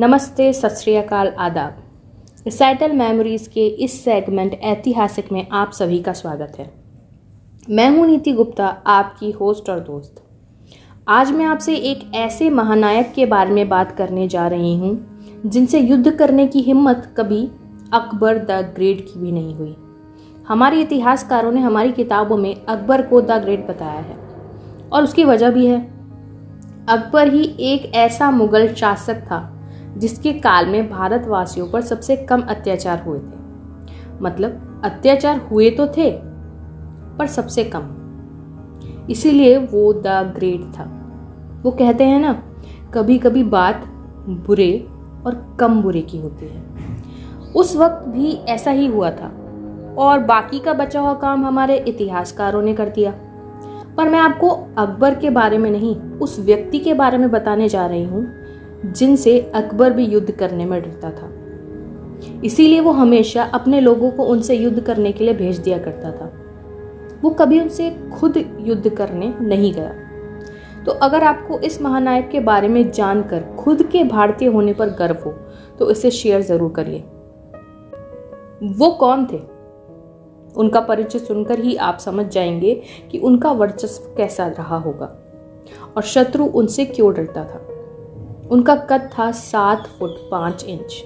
नमस्ते, सत आदाब। रिसाइटल मेमोरीज के इस सेगमेंट ऐतिहासिक में आप सभी का स्वागत है। मैं हूँ नीति गुप्ता, आपकी होस्ट और दोस्त। आज मैं आपसे एक ऐसे महानायक के बारे में बात करने जा रही हूँ, जिनसे युद्ध करने की हिम्मत कभी अकबर द ग्रेट की भी नहीं हुई। हमारे इतिहासकारों ने हमारी किताबों में अकबर को द ग्रेट बताया है, और उसकी वजह भी है। अकबर ही एक ऐसा मुगल शासक था जिसके काल में भारतवासियों पर सबसे कम अत्याचार हुए थे। मतलब अत्याचार हुए तो थे, पर सबसे कम। इसीलिए वो द ग्रेट था। वो कहते हैं ना कभी कभी बात बुरे और कम बुरे की होती है। उस वक्त भी ऐसा ही हुआ था। और बाकी का बचा हुआ काम हमारे इतिहासकारों ने कर दिया। पर मैं आपको अकबर के बारे में नहीं, उस व्यक्ति के बारे में बताने जा रही हूँ। जिनसे अकबर भी युद्ध करने में डरता था। इसीलिए वो हमेशा अपने लोगों को उनसे युद्ध करने के लिए भेज दिया करता था। वो कभी उनसे खुद युद्ध करने नहीं गया। तो अगर आपको इस महानायक के बारे में जानकर खुद के भारतीय होने पर गर्व हो तो इसे शेयर ज़रूर करिए। वो कौन थे? उनका परिचय सुनकर ही आप समझ जाएँगे कि उनका वर्चस्व कैसा रहा होगा। और शत्रु उनसे क्यों डरता था? उनका कद था सात फुट पाँच इंच।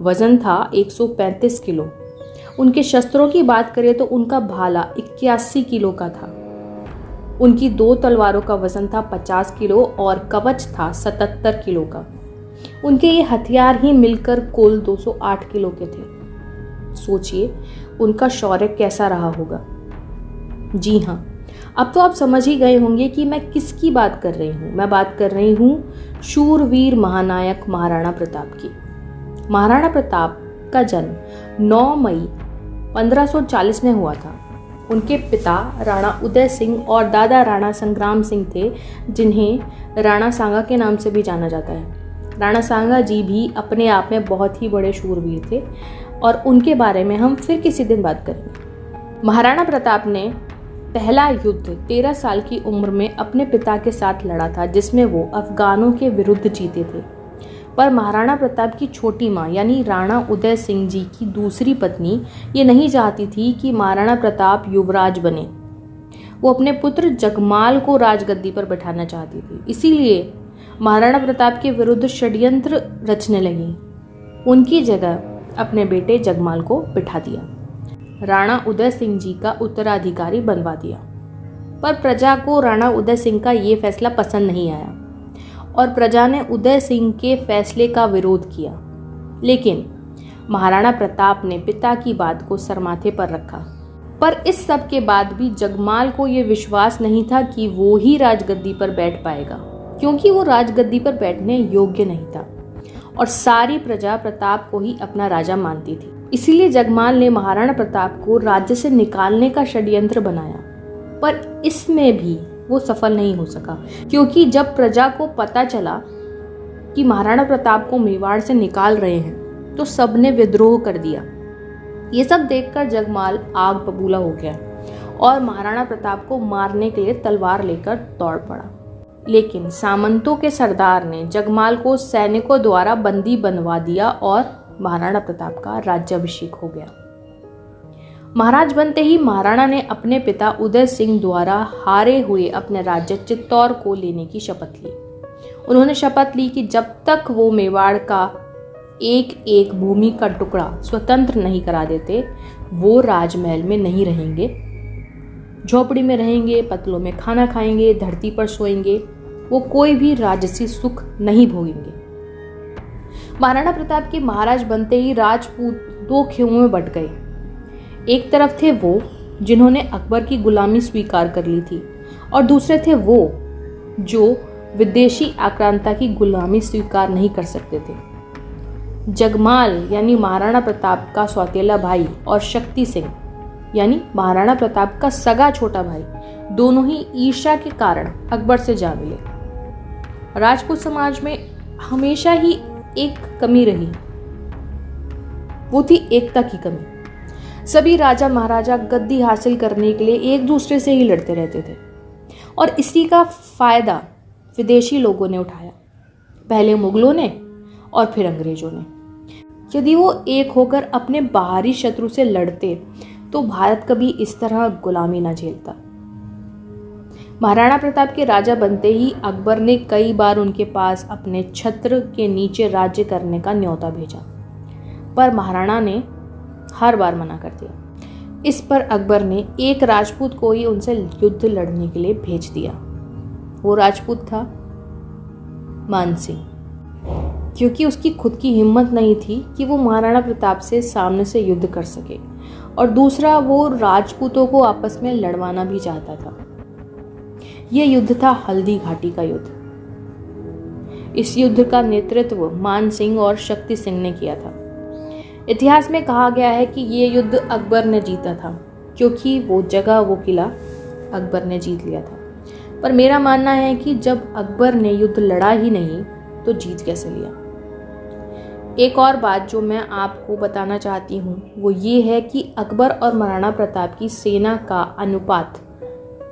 वज़न था 135 किलो। उनके शस्त्रों की बात करें तो उनका भाला इक्यासी किलो का था। उनकी दो तलवारों का वज़न था 50 किलो और कवच था 77 किलो का। उनके ये हथियार ही मिलकर कुल 208 किलो के थे। सोचिए, उनका शौर्य कैसा रहा होगा? जी हाँ अब तो आप समझ ही गए होंगे कि मैं किसकी बात कर रही हूँ। मैं बात कर रही हूँ शूरवीर महानायक महाराणा प्रताप की। महाराणा प्रताप का जन्म 9 मई 1540 में हुआ था। उनके पिता राणा उदय सिंह और दादा राणा संग्राम सिंह थे, जिन्हें राणा सांगा के नाम से भी जाना जाता है। राणा सांगा जी भी अपने आप में बहुत ही बड़े शूरवीर थे और उनके बारे में हम फिर किसी दिन बात करेंगे। महाराणा प्रताप ने पहला युद्ध तेरह साल की उम्र में अपने पिता के साथ लड़ा था, जिसमें वो अफगानों के विरुद्ध जीते थे। पर महाराणा प्रताप की छोटी माँ, यानी राणा उदय सिंह जी की दूसरी पत्नी, ये नहीं चाहती थी कि महाराणा प्रताप युवराज बने। वो अपने पुत्र जगमाल को राजगद्दी पर बैठाना चाहती थी। इसीलिए महाराणा प्रताप के विरुद्ध षड्यंत्र रचने लगी। उनकी जगह अपने बेटे जगमाल को बिठा दिया। राणा उदय सिंह जी का उत्तराधिकारी बनवा दिया। पर प्रजा को राणा उदय सिंह का ये फैसला पसंद नहीं आया और प्रजा ने उदय सिंह के फैसले का विरोध किया। लेकिन महाराणा प्रताप ने पिता की बात को सरमाथे पर रखा। पर इस सब के बाद भी जगमाल को यह विश्वास नहीं था कि वो ही राजगद्दी पर बैठ पाएगा, क्योंकि वो राजगद्दी पर बैठने योग्य नहीं था और सारी प्रजा प्रताप को ही अपना राजा मानती थी। इसीलिए जगमाल ने महाराणा प्रताप को राज्य से निकालने का षड्यंत्र बनाया। पर इसमें भी वो सफल नहीं हो सका, क्योंकि जब प्रजा को पता चला कि महाराणा प्रताप को मेवाड़ से निकाल रहे हैं तो सबने विद्रोह कर दिया। ये सब देखकर जगमाल आग बबूला हो गया और महाराणा प्रताप को मारने के लिए तलवार लेकर दौड़ पड़ा। लेकिन सामंतों के सरदार ने जगमाल को सैनिकों द्वारा बंदी बनवा दिया और महाराणा प्रताप का राज्याभिषेक हो गया। महाराज बनते ही महाराणा ने अपने पिता उदय सिंह द्वारा हारे हुए अपने राज्य चित्तौड़ को लेने की शपथ ली। उन्होंने शपथ ली कि जब तक वो मेवाड़ का एक एक भूमि का टुकड़ा स्वतंत्र नहीं करा देते, वो राजमहल में नहीं रहेंगे। झोपड़ी में रहेंगे, पतलों में खाना खाएँगे, धरती पर सोएँगे, वो कोई भी राजसी सुख नहीं भोगेंगे। महाराणा प्रताप के महाराज बनते ही राजपूत दो खेमों में बट गए। एक तरफ़ थे वो, जिन्होंने अकबर की गुलामी स्वीकार कर ली थी, और दूसरे थे वो, जो विदेशी आक्रांता की गुलामी स्वीकार नहीं कर सकते थे। जगमाल, यानी महाराणा प्रताप का सौतेला भाई और शक्ति सिंह, यानी महाराणा प्रताप का सगा छोटा भाई, दोनों ही ईर्षा के कारण अकबर से जा मिले। राजपूत समाज में हमेशा ही एक कमी रही। वो थी एकता की कमी। सभी राजा महाराजा गद्दी हासिल करने के लिए एक दूसरे से ही लड़ते रहते थे। और इसी का फ़ायदा विदेशी लोगों ने उठाया। पहले मुगलों ने और फिर अंग्रेज़ों ने। यदि वो एक होकर अपने बाहरी शत्रु से लड़ते तो भारत कभी इस तरह गुलामी ना झेलता। महाराणा प्रताप के राजा बनते ही अकबर ने कई बार उनके पास अपने छत्र के नीचे राज्य करने का न्योता भेजा। पर महाराणा ने हर बार मना कर दिया। इस पर अकबर ने एक राजपूत को ही उनसे युद्ध लड़ने के लिए भेज दिया। वो राजपूत था मान सिंह। क्योंकि उसकी खुद की हिम्मत नहीं थी कि वो महाराणा प्रताप से सामने से युद्ध कर सके। और दूसरा, वो राजपूतों को आपस में लड़वाना भी चाहता था। यह युद्ध था हल्दी घाटी का युद्ध। इस युद्ध का नेतृत्व मान सिंह और शक्ति सिंह ने किया था। इतिहास में कहा गया है कि ये युद्ध अकबर ने जीता था, क्योंकि वो जगह, वो किला अकबर ने जीत लिया था। पर मेरा मानना है कि जब अकबर ने युद्ध लड़ा ही नहीं तो जीत कैसे लिया? एक और बात जो मैं आपको बताना चाहती हूँ, वो ये है कि अकबर और महाराणा प्रताप की सेना का अनुपात,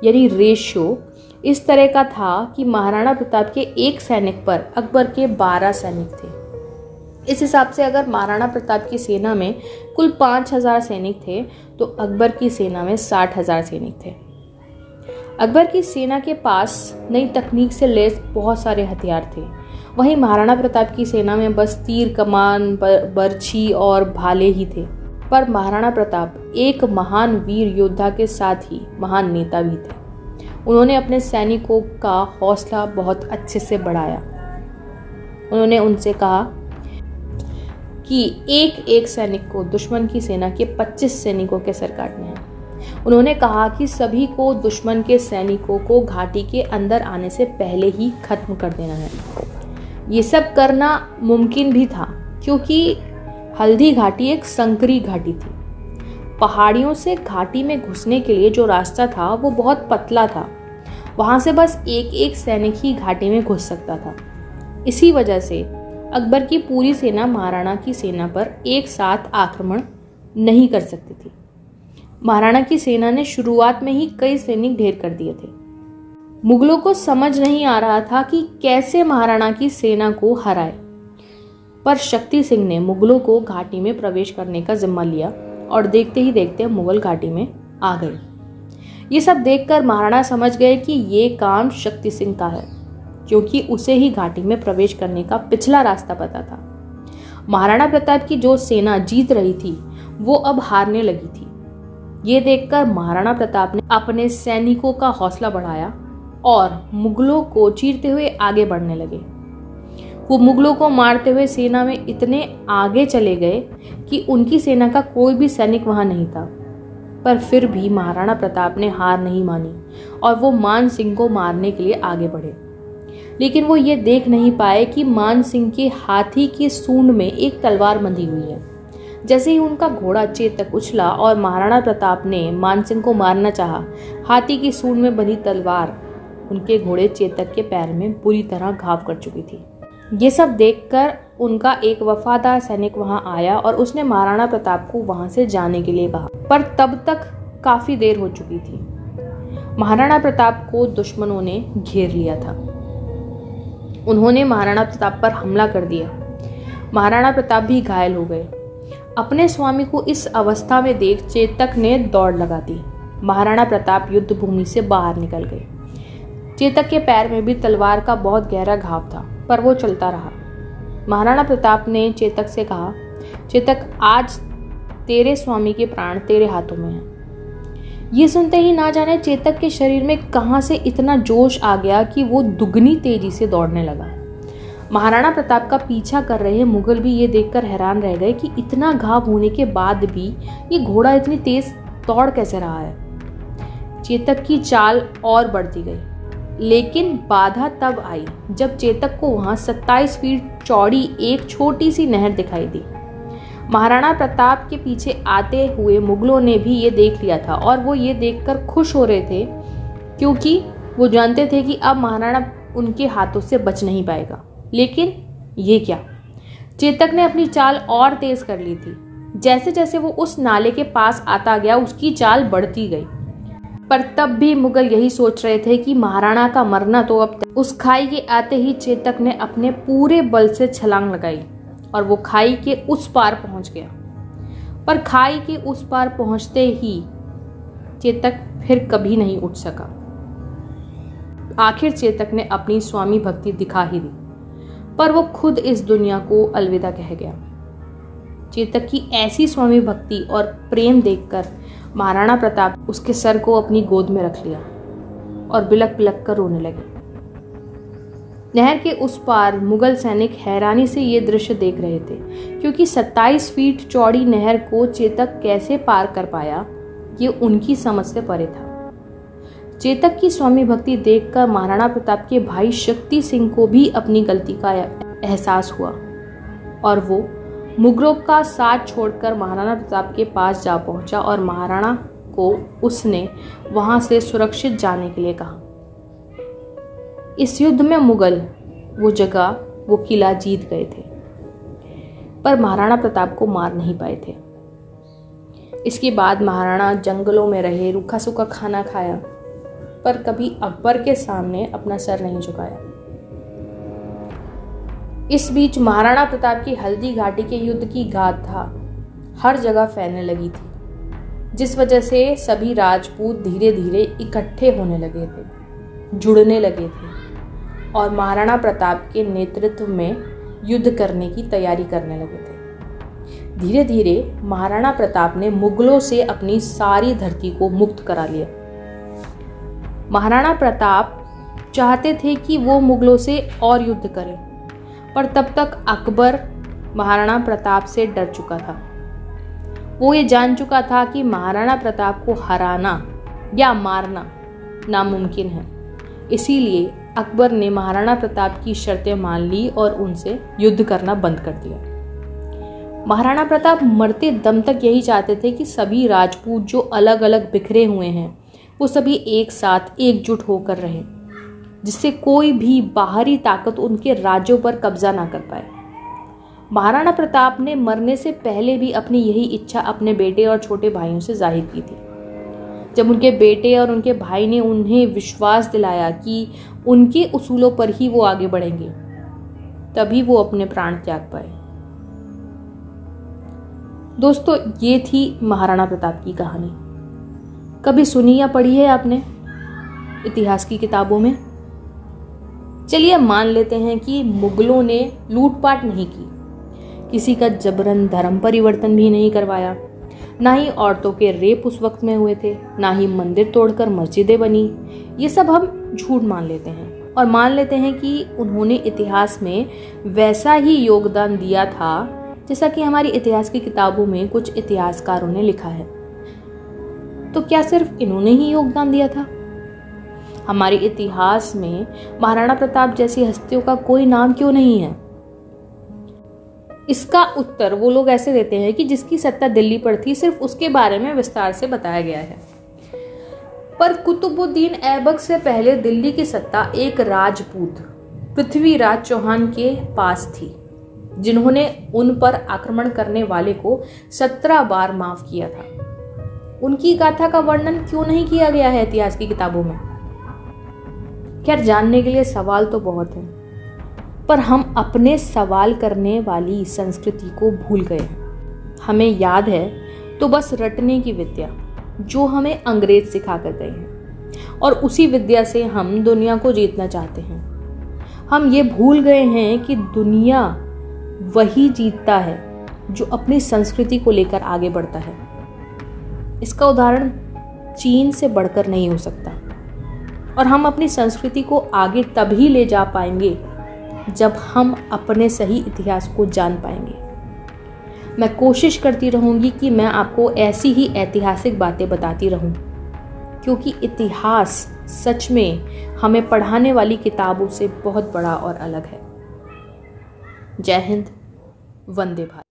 यानी रेशियो इस तरह का था कि महाराणा प्रताप के एक सैनिक पर अकबर के बारह सैनिक थे। इस हिसाब से अगर महाराणा प्रताप की सेना में कुल पाँच हज़ार सैनिक थे तो अकबर की सेना में साठ हज़ार सैनिक थे। अकबर की सेना के पास नई तकनीक से लेस बहुत सारे हथियार थे। वहीं महाराणा प्रताप की सेना में बस तीर, कमान बर्छी और भाले ही थे। पर महाराणा प्रताप एक महान वीर योद्धा के साथ ही महान नेता भी थे। उन्होंने अपने सैनिकों का हौसला बहुत अच्छे से बढ़ाया। उन्होंने उनसे कहा कि एक एक सैनिक को दुश्मन की सेना के 25 सैनिकों के सर काटने हैं। उन्होंने कहा कि सभी को दुश्मन के सैनिकों को घाटी के अंदर आने से पहले ही खत्म कर देना है। ये सब करना मुमकिन भी था, क्योंकि हल्दी घाटी एक संकरी घाटी थी। पहाड़ियों से घाटी में घुसने के लिए जो रास्ता था, वो बहुत पतला था। वहाँ से बस एक एक सैनिक ही घाटी में घुस सकता था। इसी वजह से अकबर की पूरी सेना महाराणा की सेना पर एक साथ आक्रमण नहीं कर सकती थी। महाराणा की सेना ने शुरुआत में ही कई सैनिक ढेर कर दिए थे। मुगलों को समझ नहीं आ रहा था कि कैसे महाराणा की सेना को हराए। पर शक्ति सिंह ने मुगलों को घाटी में प्रवेश करने का जिम्मा लिया और देखते ही देखते मुगल घाटी में आ गए। ये सब देखकर महाराणा समझ गए कि ये काम शक्ति सिंह का है, क्योंकि उसे ही घाटी में प्रवेश करने का पिछला रास्ता पता था। महाराणा प्रताप की जो सेना जीत रही थी, वो अब हारने लगी थी। ये देखकर महाराणा प्रताप ने अपने सैनिकों का हौसला बढ़ाया और मुगलों को चीरते हुए आगे बढ़ने लगे। वो मुगलों को मारते हुए सेना में इतने आगे चले गए कि उनकी सेना का कोई भी सैनिक वहाँ नहीं था। पर फिर भी महाराणा प्रताप ने हार नहीं मानी और वो मान सिंह को मारने के लिए आगे बढ़े। लेकिन वो ये देख नहीं पाए कि मान सिंह के हाथी की सूंड में एक तलवार बंधी हुई है। जैसे ही उनका घोड़ा चेतक उछला और महाराणा प्रताप ने मान सिंह को मारना चाहा, हाथी की सूंड में बंधी तलवार उनके घोड़े चेतक के पैर में बुरी तरह घाव कर चुकी थी। ये सब देखकर उनका एक वफादार सैनिक वहाँ आया और उसने महाराणा प्रताप को वहाँ से जाने के लिए कहा। पर तब तक काफ़ी देर हो चुकी थी। महाराणा प्रताप को दुश्मनों ने घेर लिया था। उन्होंने महाराणा प्रताप पर हमला कर दिया। महाराणा प्रताप भी घायल हो गए। अपने स्वामी को इस अवस्था में देख चेतक ने दौड़ लगा दी। महाराणा प्रताप युद्ध भूमि से बाहर निकल गए। चेतक के पैर में भी तलवार का बहुत गहरा घाव था, पर वो चलता रहा। महाराणा प्रताप ने चेतक से कहा, चेतक, आज तेरे स्वामी के प्राण तेरे हाथों में हैं। ये सुनते ही ना जाने चेतक के शरीर में कहाँ से इतना जोश आ गया कि वो दुगनी तेज़ी से दौड़ने लगा। महाराणा प्रताप का पीछा कर रहे मुगल भी ये देखकर हैरान रह गए कि इतना घाव होने के बाद भी ये घोड़ा इतनी तेज दौड़ कैसे रहा है। चेतक की चाल और बढ़ती गई। लेकिन बाधा तब आई जब चेतक को वहाँ 27 फीट चौड़ी एक छोटी सी नहर दिखाई दी। महाराणा प्रताप के पीछे आते हुए मुगलों ने भी ये देख लिया था और वो ये देखकर खुश हो रहे थे, क्योंकि वो जानते थे कि अब महाराणा उनके हाथों से बच नहीं पाएगा। लेकिन ये क्या? चेतक ने अपनी चाल और तेज कर ली थी। जैसे जैसे वो उस नाले के पास आता गया, उसकी चाल बढ़ती गई। पर तब भी मुगल यही सोच रहे थे कि महाराणा का मरना तो अब उस खाई के आते ही चेतक ने अपने पूरे बल से छलांग लगाई और वो खाई के उस पार पहुँच गया। पर खाई के उस पार पहुँचते ही चेतक फिर कभी नहीं उठ सका। आखिर चेतक ने अपनी स्वामी भक्ति दिखा ही दी, पर वो खुद इस दुनिया को अलविदा कह गया। चेतक की ऐसी स्वामी भक्ति और प्रेम देखकर महाराणा प्रताप उसके सर को अपनी गोद में रख लिया और बिलक बिलक कर रोने लगे। नहर के उस पार मुगल सैनिक हैरानी से ये दृश्य देख रहे थे, क्योंकि 27 फीट चौड़ी नहर को चेतक कैसे पार कर पाया, ये उनकी समझ से परे था। चेतक की स्वामी भक्ति देखकर महाराणा प्रताप के भाई शक्ति सिंह को भी अपनी गलती का एहसास हुआ और वो मुगलों का साथ छोड़कर महाराणा प्रताप के पास जा पहुँचा और महाराणा को उसने वहाँ से सुरक्षित जाने के लिए कहा। इस युद्ध में मुगल, वो जगह, वो किला जीत गए थे, पर महाराणा प्रताप को मार नहीं पाए थे। इसके बाद महाराणा जंगलों में रहे रूखा सूखा खाना खाया, पर कभी अकबर के सामने अपना सर नहीं झुकाया। इस बीच महाराणा प्रताप की हल्दी घाटी के युद्ध की गाथा हर जगह फैलने लगी थी, जिस वजह से सभी राजपूत धीरे धीरे इकट्ठे होने लगे थे, जुड़ने लगे थे और महाराणा प्रताप के नेतृत्व में युद्ध करने की तैयारी करने लगे थे। धीरे धीरे महाराणा प्रताप ने मुगलों से अपनी सारी धरती को मुक्त करा लिया। महाराणा प्रताप चाहते थे कि वो मुगलों से और युद्ध करें पर तब तक अकबर महाराणा प्रताप से डर चुका था। वो ये जान चुका था कि महाराणा प्रताप को हराना या मारना नामुमकिन है। इसीलिए अकबर ने महाराणा प्रताप की शर्तें मान ली और उनसे युद्ध करना बंद कर दिया। महाराणा प्रताप मरते दम तक यही चाहते थे कि सभी राजपूत जो अलग अलग बिखरे हुए हैं, वो सभी एक साथ एकजुट होकर रहे। जिससे कोई भी बाहरी ताकत उनके राज्यों पर कब्जा ना कर पाए। महाराणा प्रताप ने मरने से पहले भी अपनी यही इच्छा अपने बेटे और छोटे भाइयों से ज़ाहिर की थी। जब उनके बेटे और उनके भाई ने उन्हें विश्वास दिलाया कि उनके उसूलों पर ही वो आगे बढ़ेंगे, तभी वो अपने प्राण त्याग पाए। दोस्तों, ये थी महाराणा प्रताप की कहानी। कभी सुनी या पढ़ी है आपने? इतिहास की किताबों में? चलिए मान लेते हैं कि मुगलों ने लूटपाट नहीं की। किसी का जबरन धर्म परिवर्तन भी नहीं करवाया। ना ही औरतों के रेप उस वक्त में हुए थे, ना ही मंदिर तोड़कर मस्जिदें बनी। ये सब हम झूठ मान लेते हैं और मान लेते हैं कि उन्होंने इतिहास में वैसा ही योगदान दिया था, जैसा कि हमारी इतिहास की किताबों में कुछ इतिहासकारों ने लिखा है। तो क्या सिर्फ़ इन्होंने ही योगदान दिया था? हमारे इतिहास में महाराणा प्रताप जैसी हस्तियों का कोई नाम क्यों नहीं है? इसका उत्तर वो लोग ऐसे देते हैं कि जिसकी सत्ता दिल्ली पर थी, सिर्फ़ उसके बारे में विस्तार से बताया गया है। पर कुतुबुद्दीन ऐबक से पहले दिल्ली की सत्ता एक राजपूत, पृथ्वीराज चौहान के पास थी, जिन्होंने उन पर आक्रमण करने वाले को सत्रह बार माफ़ किया था। उनकी गाथा का वर्णन क्यों नहीं किया गया है इतिहास की किताबों में? खैर, जानने के लिए सवाल तो बहुत है, पर हम अपने सवाल करने वाली संस्कृति को भूल गए हैं। हमें याद है तो बस रटने की विद्या, जो हमें अंग्रेज़ सिखा कर गए हैं, और उसी विद्या से हम दुनिया को जीतना चाहते हैं। हम ये भूल गए हैं कि दुनिया वही जीतता है, जो अपनी संस्कृति को लेकर आगे बढ़ता है। इसका उदाहरण चीन से बढ़कर नहीं हो सकता। और हम अपनी संस्कृति को आगे तभी ले जा पाएँगे जब हम अपने सही इतिहास को जान पाएँगे। मैं कोशिश करती रहूँगी कि मैं आपको ऐसी ही ऐतिहासिक बातें बताती रहूँ, क्योंकि इतिहास सच में हमें पढ़ाने वाली किताबों से बहुत बड़ा और अलग है। जय हिंद, वंदे भारत।